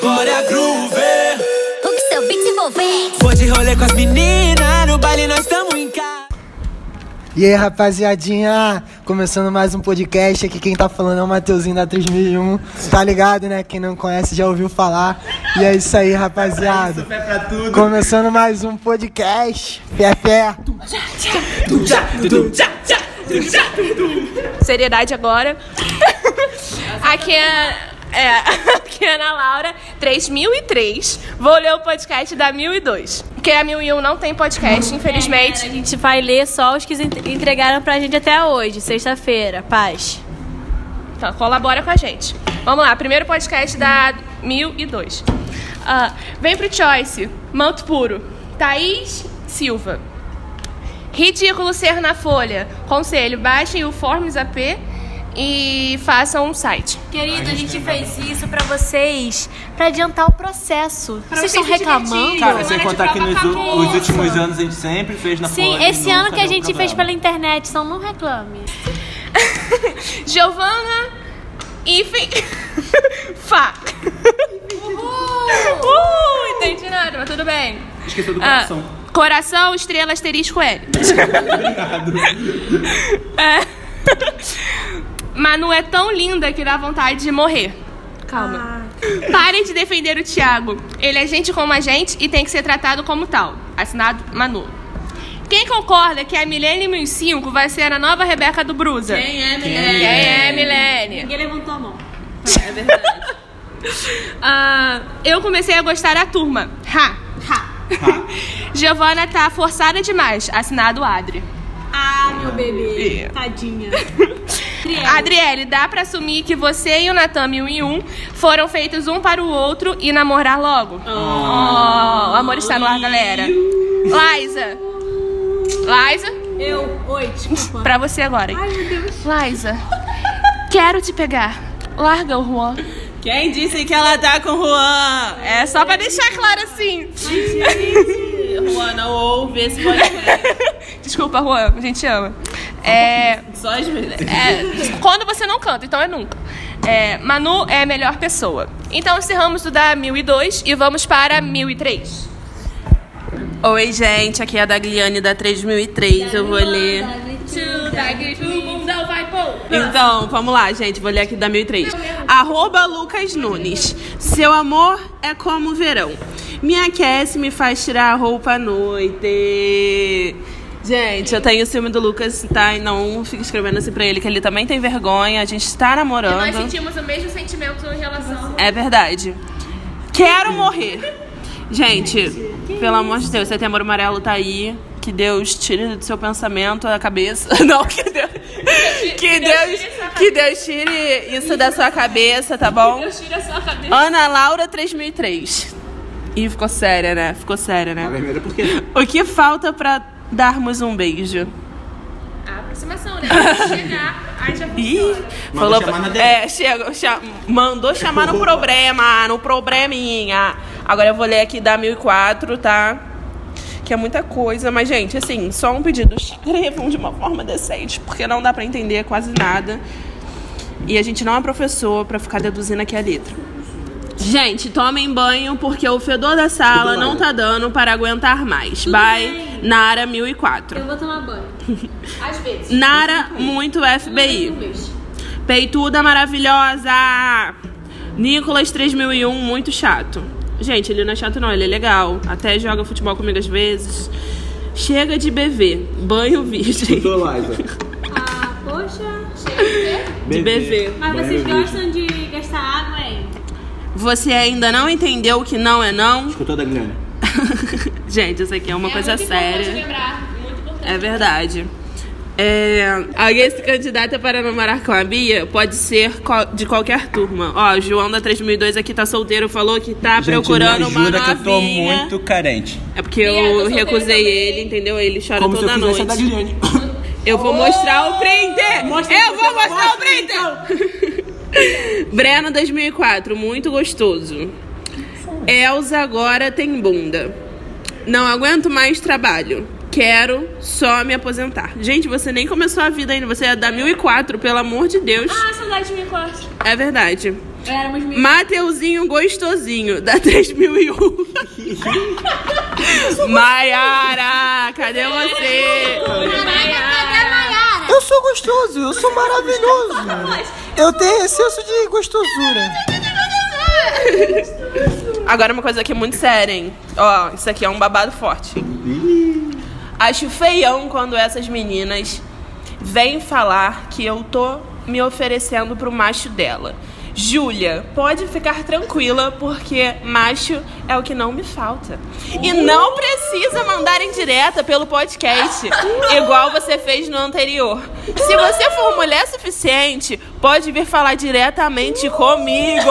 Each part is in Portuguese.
Glória Groover. O que seu beat envolvente. Vou de rolê com as meninas, no baile nós tamo em casa. E aí, rapaziadinha, começando mais um podcast. Aqui quem tá falando é o Mateuzinho da 3001. Tá ligado, né? Quem não conhece já ouviu falar. E é isso aí, rapaziada. Começando mais um podcast. Fé, fé. Seriedade agora. Aqui é, é, aqui é Ana Laura, 3003. Vou ler o podcast da 1002. Porque a 1001 não tem podcast, infelizmente. A gente vai ler só os que en- entregaram pra gente até hoje, sexta-feira. Paz. Então, colabora com a gente. Vamos lá, primeiro podcast da 1002. Ah, vem pro Choice, Manto Puro. Thaís Silva. Ridículo ser na Folha. Conselho, baixem o Forms AP e façam um site. Querido, a gente fez isso pra vocês, pra adiantar o processo. vocês estão vocês se reclamando? Cara, sem contar que nos os últimos anos a gente sempre fez na Sim, esse ano que a gente fez pela internet, então não reclame. Giovana Enfim. Fá. Uhul! Entendi nada, mas tudo bem. Esqueceu do Ah, coração. coração, estrela, asterisco L. É. Manu é tão linda que dá vontade de morrer. Calma. Parem de defender o Thiago. Ele é gente como a gente e tem que ser tratado como tal. Assinado Manu. Quem concorda que a Millennium 5 vai ser a nova Rebeca do Brusa? Quem é Milene? Quem é Milene? Ninguém levantou a mão. Ah, eu comecei a gostar da turma. Ha. Ha. Giovana tá forçada demais. Assinado Adri. Ah, meu bebê. É. Tadinha. Adriele, dá pra assumir que você e o Natan mil e um foram feitos um para o outro e namorar logo? Oh, o amor está no ar, galera. Liza. Liza, Eu, oi, desculpa. pra você agora. hein? Ai, meu Deus. Liza, quero te pegar. Larga o Juan. Quem disse que ela tá com o Juan? É só pra deixar claro assim. Juan não ouve esse podcast. Desculpa, Juan, a gente ama. É, Só às vezes. é, quando você não canta, então é nunca. É, Manu é a melhor pessoa. Então encerramos o da 1002 e vamos para 1003. Oi, gente. Aqui é a Dagliane da 3003. Eu vou ler. Então, vamos lá, gente. Vou ler aqui da 1003. Arroba Lucas Nunes. Seu amor é como o verão. Me aquece, me faz tirar a roupa à noite. Gente, eu tenho ciúme do Lucas, tá? E não fique escrevendo assim pra ele, que ele também tem vergonha. A gente está namorando. Nós sentimos o mesmo sentimento em relação. É verdade. Quero morrer. Gente, pelo amor de Deus, setembro amarelo tá aí. Que Deus tire do seu pensamento a cabeça. Não, que Deus. Que Deus, que Deus tire isso da sua cabeça, tá bom? Tira a sua cabeça. Ana Laura 3003. Ih, ficou séria, né? Ficou séria, né? Vermelho por quê? O que falta pra darmos um beijo? A aproximação, né? Chegar, aí já Ih, funciona. falou. chamar na DM. É, chega, cha- mandou chamar no problema, no probleminha. Agora eu vou ler aqui da 1004, tá? Que é muita coisa, mas gente, assim, só um pedido, escrevam de uma forma decente, porque não dá pra entender quase nada. E a gente não é professor pra ficar deduzindo aqui a letra. Gente, tomem banho porque o fedor da sala não tá dando para aguentar mais. Bye, Nara 1004. Eu vou tomar banho. Às vezes. Nara, muito FBI. Peituda maravilhosa! Nicolas 3001, muito chato. Gente, ele não é chato não, ele é legal. Até joga futebol comigo às vezes. Chega de beber. Banho virgem. Tô Liza. Ah, poxa. De beber. Mas vocês gostam de gastar água, hein? Você ainda não entendeu o que não é não? Escutou da Guilherme? Gente, isso aqui é uma coisa muito importante séria. lembrar, muito importante. É verdade. É, alguém se candidata para namorar com a Bia pode ser de qualquer turma. Ó, o João da 3002 aqui tá solteiro, falou que tá procurando Gente, me uma ajuda que eu tô novinha. muito carente. É porque Bia, eu solteira recusei também. ele, entendeu? Ele chora Como se eu toda a da noite. Guilherme. Eu vou mostrar o print! eu vou mostrar o print! Breno 2004, muito gostoso. Elza agora tem bunda. Não aguento mais trabalho. Quero só me aposentar. Gente, você nem começou a vida ainda. Você é da 1004, pelo amor de Deus. Ah, saudade de mim, quatro. É verdade. Éramos mil. Mateuzinho Gostosinho, da 3001. Maiara, cadê você? Eu sou gostoso, eu sou maravilhoso. Eu tenho excesso de gostosura. Agora uma coisa aqui muito séria, hein? Ó, isso aqui é um babado forte. Acho feião quando essas meninas vêm falar que eu tô me oferecendo pro macho dela. Júlia, pode ficar tranquila, porque macho é o que não me falta. E não precisa mandar em direta pelo podcast, igual você fez no anterior. Se você for mulher suficiente, pode vir falar diretamente comigo.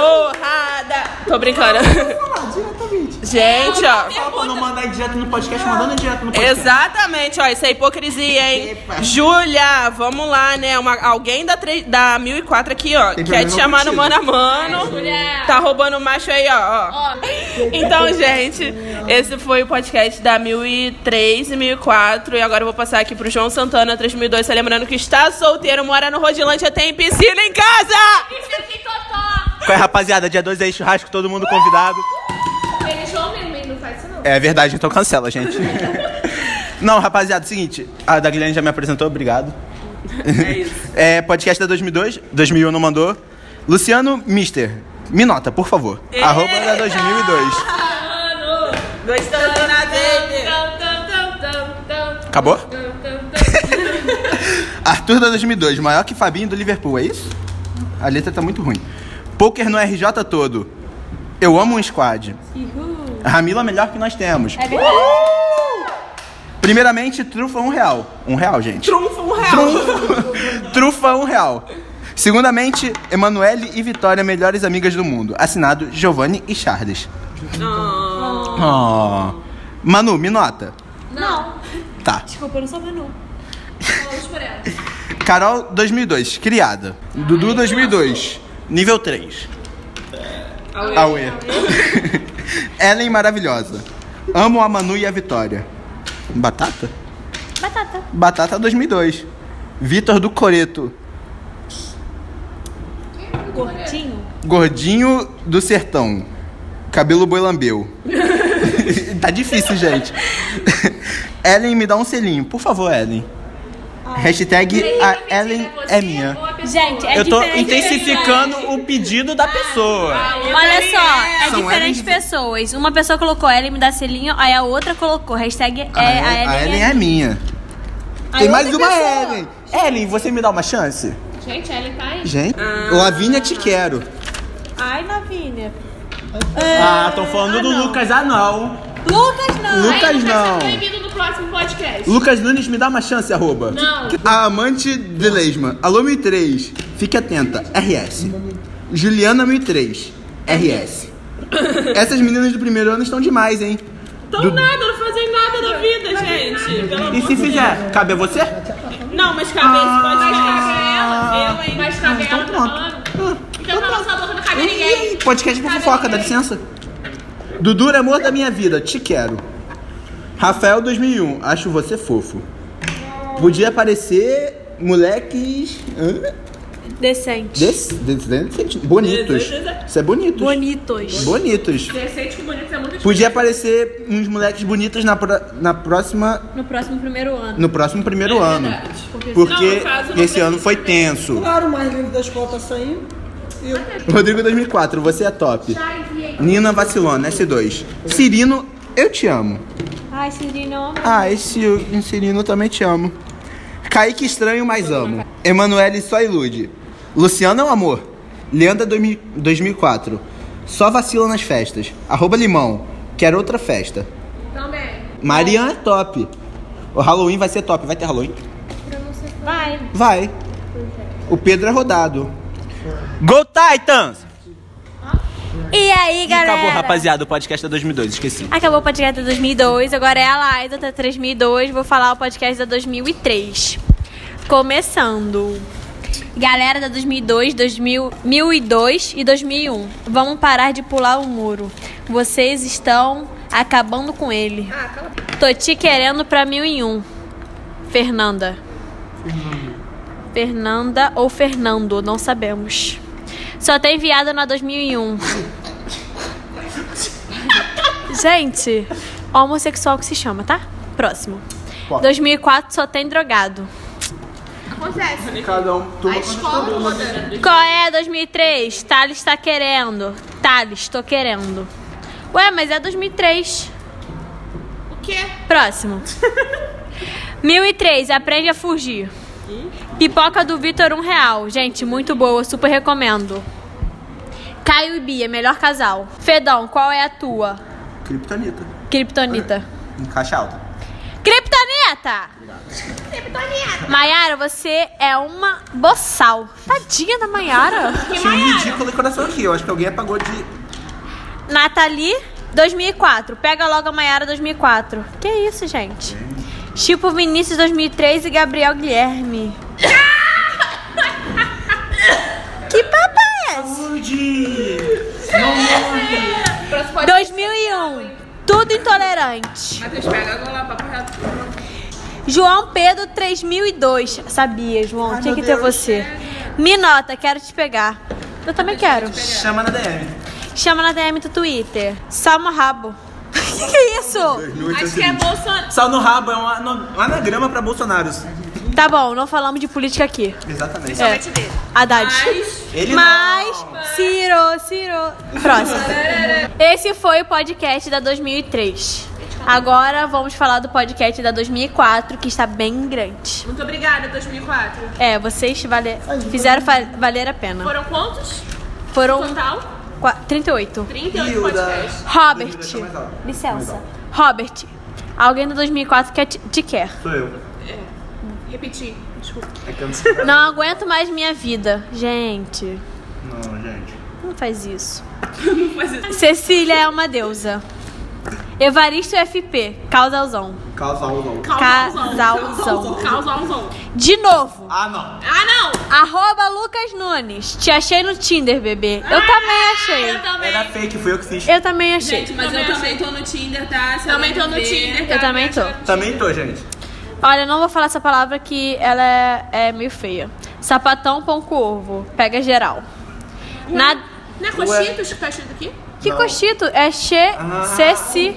Porrada! Tô brincando. Gente, ó. Pra não mandar direto no podcast, mandando direto no podcast. Exatamente, ó, isso é hipocrisia, hein? Júlia, vamos lá, né? Uma, alguém da, tre- da 1004 aqui, ó, quer problema te chamar no mano a mano. Tá roubando macho aí, ó, ó. Então, gente, esse foi o podcast da 1003 e 1004. E agora eu vou passar aqui pro João Santana, 3002. Só lembrando que está solteiro, mora no Rodilândia, tem piscina em casa! Qual é, rapaziada? Dia 2 aí, churrasco, todo mundo convidado. Ele João mesmo, não faz isso não. É verdade, então cancela, gente. Não, rapaziada, seguinte. A da Guilherme já me apresentou, obrigado. É isso. É, podcast da 2002, 2001 não mandou. Luciano Mister, me nota, por favor. Arroba da 2002. Gostou na dele? Acabou? Arthur da 2002, maior que Fabinho do Liverpool, é isso? A letra tá muito ruim. Poker no RJ todo. Eu amo um squad. Ramila melhor que nós temos. É verdade. Primeiramente, trufa um real. Um real, gente. Trunfo um real. Trufa um real. Segundamente, Emanuele e Vitória, melhores amigas do mundo. Assinado Giovanni e Charles. Oh. Manu, me nota. Não. Tá. Desculpa, eu não sou Manu. Carol 2002, criada. Dudu 2002, nível 3. Aue. Ellen maravilhosa. Amo a Manu e a Vitória. Batata? Batata. Batata 2002. Vitor do Coreto. Gordinho. Gordinho do Sertão. Cabelo boi lambeu. tá difícil, gente. Ellen, me dá um selinho. Por favor, Ellen. Hashtag a Ellen é minha. Gente, é Eu tô diferente. intensificando o pedido da pessoa. Olha só, é São diferentes Ellen- pessoas. Uma pessoa colocou Ellen me dá selinho, aí a outra colocou hashtag é, A, a Ellen. a Ellen é é minha. Aí Tem mais uma pessoa. Ellen. Ellen, você me dá uma chance? Gente, ele tá aí. Gente, Lavínia te quero. Ai, Lavínia. Ah, tô falando do Lucas, ah não. Lucas não. Lucas não. proibido no próximo podcast. Lucas Nunes, me dá uma chance, arroba. Não. A amante de Lesma. Alô, 1003. Fique atenta. RS. Juliana 1003. RS. Essas meninas do primeiro ano estão demais, hein? Tão Do- nada, não fazem nada da vida, gente. Pelo E amor se de fizer, cabe a você? Não, mas cabe esse podcast. Ah. Eu, hein? Mas cabe então ela tá pronto. falando. Então cala sua boca, não cabe ninguém. Ih, podcast com fofoca, dá licença. Dudu, amor da minha vida, te quero. Rafael 2001, acho você fofo. Podia parecer moleques. hã? Decente. Desse, desse, desse- bonitos. Isso é bonitos. Bonitos. Bonitos. Decente bonito é muito Podia aparecer uns moleques bonitos na, pro- na próxima. No próximo primeiro ano. No próximo primeiro ano. Porque, Porque no caso, não esse ano foi tenso. Claro, o mais lindo da escola tá saindo. Eu. Rodrigo 2004, você é top. Nina Vacilona, S2. Cirino, eu te amo. Ai, Cirino. Ah, esse Cirino também te amo. Kaique estranho, mas amo. Emanuele só ilude. Luciano é um amor. Leandra 2000 2004. Só vacila nas festas. Arroba limão. Quer outra festa. Também. Marian é top. O Halloween vai ser top. Vai ter Halloween? Vai. Vai. O Pedro é rodado. Go Titans! E aí, E galera? acabou, rapaziada, o podcast da 2002, esqueci. Acabou o podcast da 2002, agora é a Liza da 3002. Vou falar o podcast da 2003. Começando. Galera da 2002, 2000, 1002 e 2001. Vamos parar de pular o muro. Vocês estão acabando com ele. Tô te querendo pra 1001. Fernanda. Fernanda ou Fernando, não sabemos. Só tem viado na 2001. Gente, homossexual que se chama, tá? Próximo. 2004 só tem drogado. Acontece. Cada um. A escola toda. Qual é 2003? Thales tá querendo. Thales, tô querendo. Ué, mas é 2003. O quê? Próximo. 1003, aprende a fugir. Pipoca do Vitor, um real. Gente, muito boa, super recomendo. Caio e Bia, melhor casal. Fedão, qual é a tua? Kryptonita. Kryptonita. Em caixa alta. Kryptonita! Maiara, você é uma boçal. Tadinha da Maiara. Tinha um ridículo decoração aqui. Eu acho que alguém apagou de. Nathalie, 2004. Pega logo a Maiara 2004. Que isso, gente? Tipo Vinícius 2003 e Gabriel Guilherme. que Intolerante. Matheus, pega agora lá, papo reto. João Pedro 3002. Sabia, João. Tinha que ter você. Me nota, quero te pegar. Eu também quero. Chama na DM. Chama na DM do Twitter. Salma Rabo. que que é isso? Acho que é Bolsonaro. Sal no rabo é um anagrama pra Bolsonaros. Tá bom, não falamos de política aqui. Exatamente. É. Haddad. Ele Mas, Ciro, Ciro. Próximo. Esse foi o podcast da 2003. Agora vamos falar do podcast da 2004, que está bem grande. Muito obrigada, 2004. É, vocês vale- fizeram fa- valer a pena. Foram quantos? Foram Total? qua- 38. 38 E o da- podcasts. Robert, licença. Robert, alguém do 2004 quer te, te quer. Sou eu. Repetir, desculpa. É que eu não sei. Não aguento mais minha vida. Gente, Não, gente. não faz isso. Cecília é uma deusa. Evaristo FP, causalzão. Casalzão. Casalzão. Casalzão. De novo. Ah, não. Ah, não! Arroba Lucas Nunes. Te achei no Tinder, bebê. Eu também achei. Eu também. Era fake, foi eu que fiz. Eu também achei. Gente, mas eu também tô no Tinder, tá? Se Também alguém tô no ver- Tinder. Eu também tô. Também tô, gente. Olha, não vou falar essa palavra que ela é, é meio feia. Sapatão, pão com ovo. Pega geral. Nada. Não é Cochitos que tá escrito aqui? Que cochito? É che, ceci,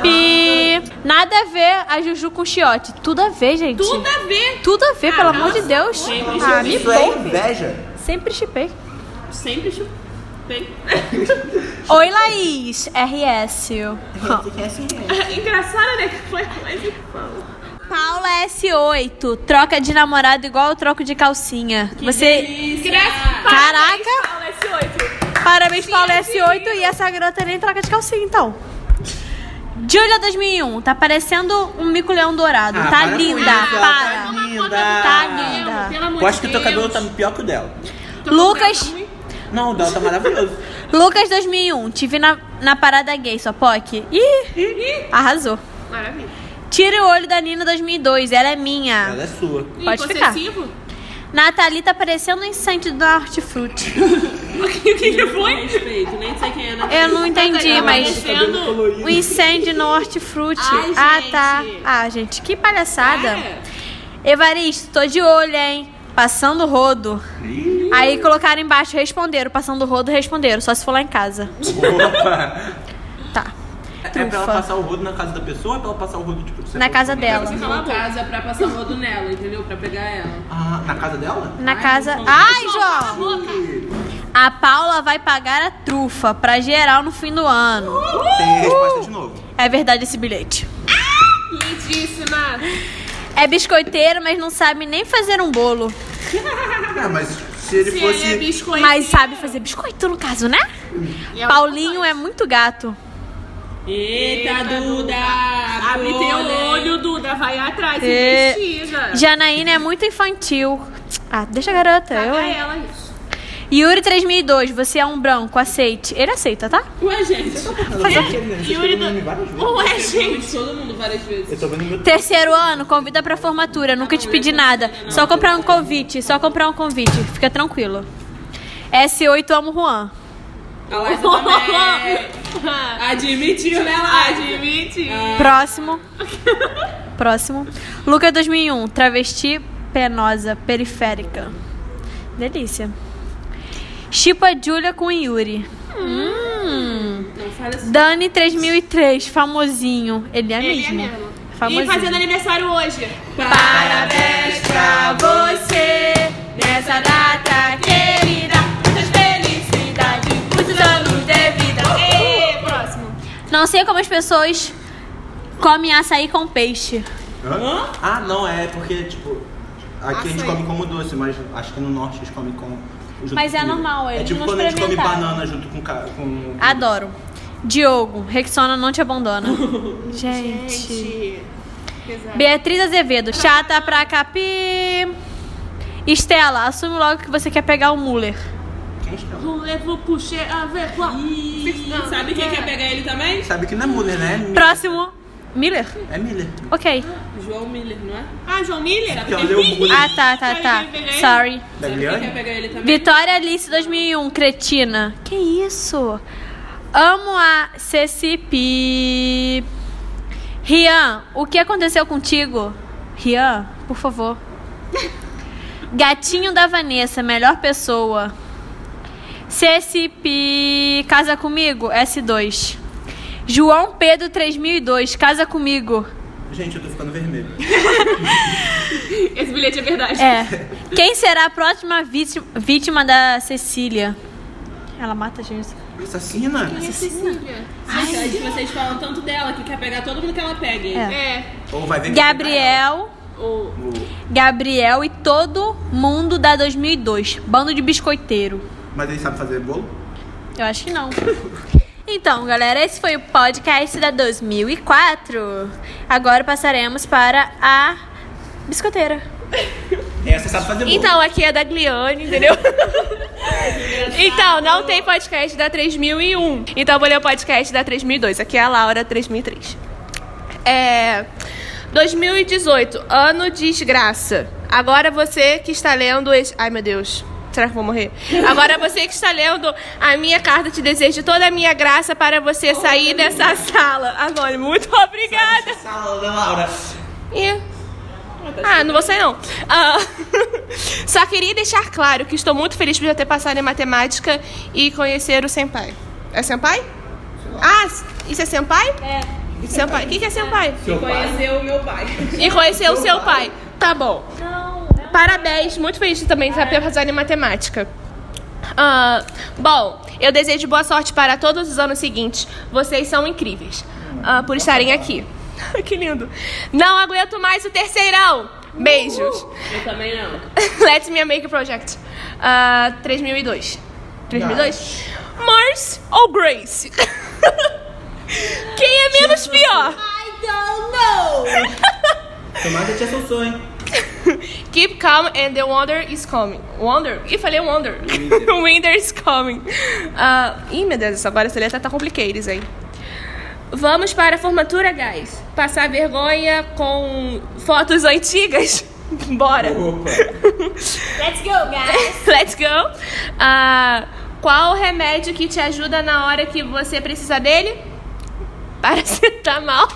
pi. Nada a ver a Juju com chiote. Tudo a ver, gente. Tudo a ver. Tudo a ver, pelo amor de Deus. Ah, me Isso é inveja. Sempre chipei. Sempre chupei. Oi, Laís. RS. Engraçado, né? Que foi mais Paula S8. Troca de namorado igual eu troco de calcinha. Você. Caraca. Paula S8. Parabéns, Paula S8. E essa garota nem troca de calcinha, então. Julia 2001. Tá parecendo um mico-leão dourado. Ah, tá para linda. isso, ela para. Tá linda. Tá linda. Pelo amor Eu acho que o teu cabelo tá pior que o dela. Lucas. Não, o dela tá maravilhoso. Lucas 2001. Te vi na, na parada gay, sua POC. Ih, arrasou. Maravilha. Tire o olho da Nina 2002. Ela é minha. Ela é sua. Pode e ficar. possessivo? Nathalie tá parecendo um incêndio do Hortifruti. O que que foi? Respeito, nem sei quem é. Eu não entendi, Tá mas. parecendo- O incêndio no hortifruti. Ai, ah, gente. tá. Ah, gente, que palhaçada. É. Evaristo, tô de olho, hein? Passando rodo. Aí colocaram embaixo, responderam. Passando rodo, responderam. Só se for lá em casa. Opa. Tá. É pra ela Trufa. passar o rodo na casa da pessoa ou é pra ela passar o rodo, tipo, você Na casa dela. Uma casa pra passar o rodo nela, entendeu? Pra pegar ela. Ah, na casa dela? Na casa. Ai, João! A Paula vai pagar a trufa pra geral no fim do ano. Tem resposta de novo. É verdade esse bilhete. Lindíssima. É biscoiteiro, mas não sabe nem fazer um bolo. É, mas se ele Se fosse. ele é biscoito. Mas sabe fazer biscoito, no caso, né? Paulinho é muito gato. Eita, Duda! Abre teu olho, Duda. Vai atrás, É. investiga. Janaína é muito infantil. Ah, deixa a garota. Eu, Paga hein? ela isso. Yuri 3002, você é um branco, aceite. Ele aceita, tá? Ué, gente. Yuri do... Ué, gente. Todo mundo várias vezes. Eu tô vendo meu. Terceiro ano, convida pra formatura. Nunca te pedi nada. Só comprar um convite. Só comprar um convite. Fica tranquilo. S8, amo Juan. A Laísa também. Admitiu, né, Laísa? Admite. Próximo. Próximo. Luca 2001, travesti penosa, periférica. Delícia. Chipa Julia com Yuri. Hum. Não fala assim. Dani 3003, famosinho. Ele é Ele mesmo. é mesmo. Famosinho. E fazendo aniversário hoje. Parabéns pra você nessa data Não sei como as pessoas comem açaí com peixe. Hã? Ah, não, é porque, tipo, aqui a gente Açaí. come como doce, mas acho que no norte eles comem com. junto Mas é com normal, É eles tipo não quando a gente come experimentaram. banana junto com. ca- com... Adoro. Diogo, Rexona não te abandona. Gente. Gente. Pesado. Beatriz Azevedo, chata pra capi. Estela, assume logo que você quer pegar o Muller. Quem? Levo, puxei, a ver. Sabe quem quer pegar ele também? Sabe que não é Muller, né? É Miller. Próximo. Miller? É Miller. Ok. João Miller, não é? Ah, João Miller? Muller Ah, tá, tá, tá. Sorry. da Quer Liane. pegar ele também? Vitória Alice 2001, cretina. Que isso? Amo a CCP. Rian, o que aconteceu contigo? Rian, por favor. Gatinho da Vanessa, melhor pessoa. CCP, casa comigo? S2. João Pedro 3002, casa comigo. Gente, eu tô ficando vermelho. Esse bilhete é verdade. É. Quem será a próxima vítima, vítima da Cecília? Ela mata a gente. Assassina? Gente, vocês falam tanto dela que quer pegar todo mundo que ela pega. É. É. Ou vai ver que Gabriel. O... Gabriel e todo mundo da 2002. Bando de biscoiteiro. Mas ele sabe fazer bolo? Eu acho que não. Então, galera, esse foi o podcast da 2004. Agora passaremos para a biscoiteira. Essa sabe fazer bolo. Então, aqui é da Gliane, entendeu? então, não tem podcast da 3001. Então, eu vou ler o podcast da 3002. Aqui é a Laura 3003. É. 2018, ano de desgraça. Agora você que está lendo esse. Ai, meu Deus. Será que eu vou morrer? Agora você que está lendo a minha carta, te desejo toda a minha graça para você sair dessa sala. Agora, muito obrigada. Sala da Laura. E... Ah, não vou sair não. Ah, só queria deixar claro que estou muito feliz por já ter passado em matemática e conhecer o senpai. É senpai? Ah, isso é senpai? É. Senpai. O que, que é senpai? Conheceu o meu pai. E conhecer o seu pai. Tá bom. Parabéns, muito feliz também de ter passado em matemática. Ah, bom, eu desejo boa sorte para todos os anos seguintes. Vocês são incríveis ah, por estarem aqui. que lindo. Não aguento mais o terceirão. Beijos. Eu também não. Let's Me Make a Project. Ah, 3002. 3002? Mars ou Grace? Quem é menos pior? Tomada tia Sossô, hein? Keep calm and the wonder is coming. Wonder? Ih, falei wonder. Winter. Winter is coming. Ah, ih, meu Deus, essa letra tá complicated, hein? Vamos para a formatura, guys. Passar vergonha com fotos antigas? Bora. Let's go, guys! Let's go. Ah, qual o remédio que te ajuda na hora que você precisa dele? Paracetamol.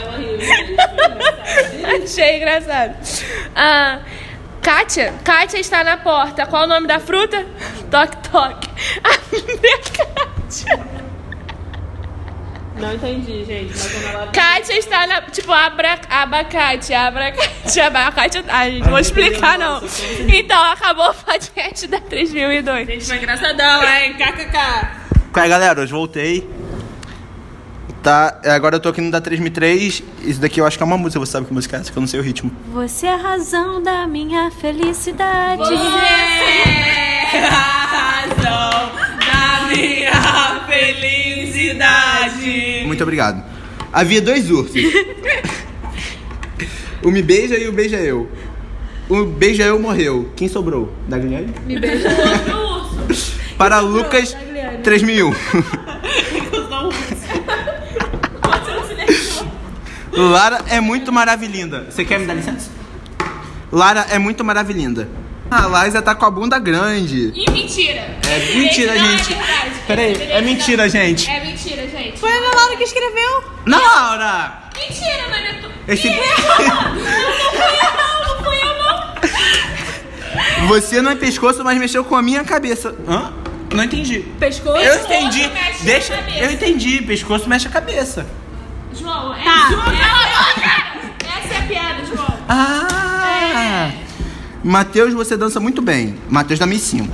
Ela riu. Achei engraçado. Ah, Kátia? Kátia está na porta. Qual o nome da fruta? Toque, toque. A minha Kátia. Não entendi, gente. Mas quando ela. Kátia está na. Tipo, abra, abacate, abacate, abacate. Ai, gente, não vou explicar não. Então, acabou o podcast da 3002. Gente, foi engraçadão, hein? KKK. Qual é, galera? Hoje voltei. Tá, agora eu tô aqui no da 3003. Isso daqui eu acho que é uma música, você sabe que música é essa, que eu não sei o ritmo. Você é a razão da minha felicidade. é a razão da minha felicidade. Muito obrigado. Havia dois ursos. o me beija e o beija eu. O beija eu morreu. Quem sobrou? Da Guilherme? Me beija o outro urso. Para Lucas 3001. Lara é muito maravilhinda. Você quer me dar licença? Lara é muito maravilhinda. A Liza tá com a bunda grande. E mentira. É mentira, Esse não gente. É verdade. Peraí, Esse é mentira, gente. É mentira, gente. Foi a Laura que escreveu. Não, Laura! Mentira, não é tu. Esse... Você não é pescoço, mas mexeu com a minha cabeça. Hã? Não entendi. Pescoço? Eu entendi. mexe Deixa. a cabeça. Eu entendi. Pescoço mexe a cabeça. Essa, essa é a piada, João. Ah! Matheus, você dança muito bem. Matheus da 1005.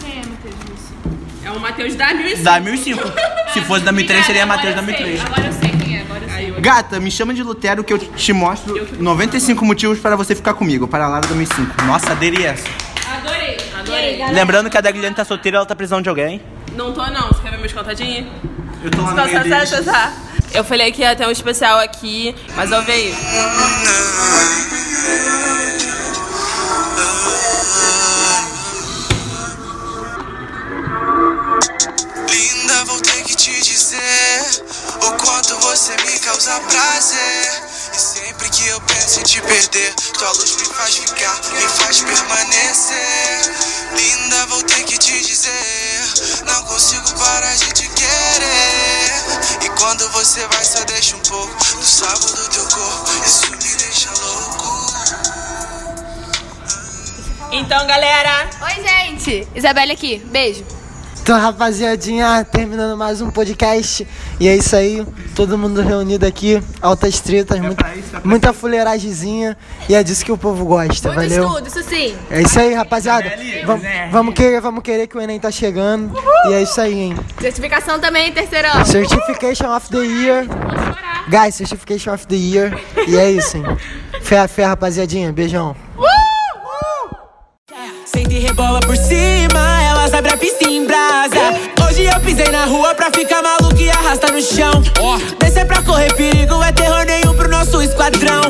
Quem é Matheus Lúcio? É o Matheus da 1005. Da 1005. Se fosse da 1003, seria Matheus da eu sei, 1003. Agora eu sei quem é, agora eu sei. Gata, me chama de Lutero que eu te mostro 95 motivos para você ficar comigo. Para a Lara 2005. Nossa, aderi essa. Adorei. Adorei. Lembrando que a da Guilherme tá solteira, ela tá precisando de alguém. Não tô não. Você quer ver meus contatinhos? Eu tô lá no Tá, meio tá, tá, deles. tá, tá. Eu falei que ia ter um especial aqui, mas eu veio. Linda, vou ter que te dizer o quanto você me causa prazer. E sempre que eu penso em te perder, tua luz me faz ficar, me faz permanecer. Linda, vou ter que te dizer, não consigo parar de te querer. Quando você vai, só deixa um pouco do sabor do teu corpo. Isso me deixa louco. Então, galera, Oi, gente. Isabelle aqui. Beijo. Então, rapaziadinha, terminando mais um podcast. E é isso aí, todo mundo reunido aqui, altas tretas, muita, pra isso, é muita fuleiragemzinha. E é disso que o povo gosta, valeu? Tudo, isso sim. É isso aí, rapaziada. Vamos, querer, vamos querer que o Enem tá chegando. E é isso aí, hein? Certificação também, terceirão. Certification of the Year. Guys, Certification of the Year. E é isso, hein? Fé a fé, rapaziadinha. Beijão. Senta e rebola por cima, ela sai pra pista em brasa. Hoje eu pisei na rua pra ficar maluco e arrasta no chão. Descer pra correr perigo, é terror nenhum pro nosso esquadrão.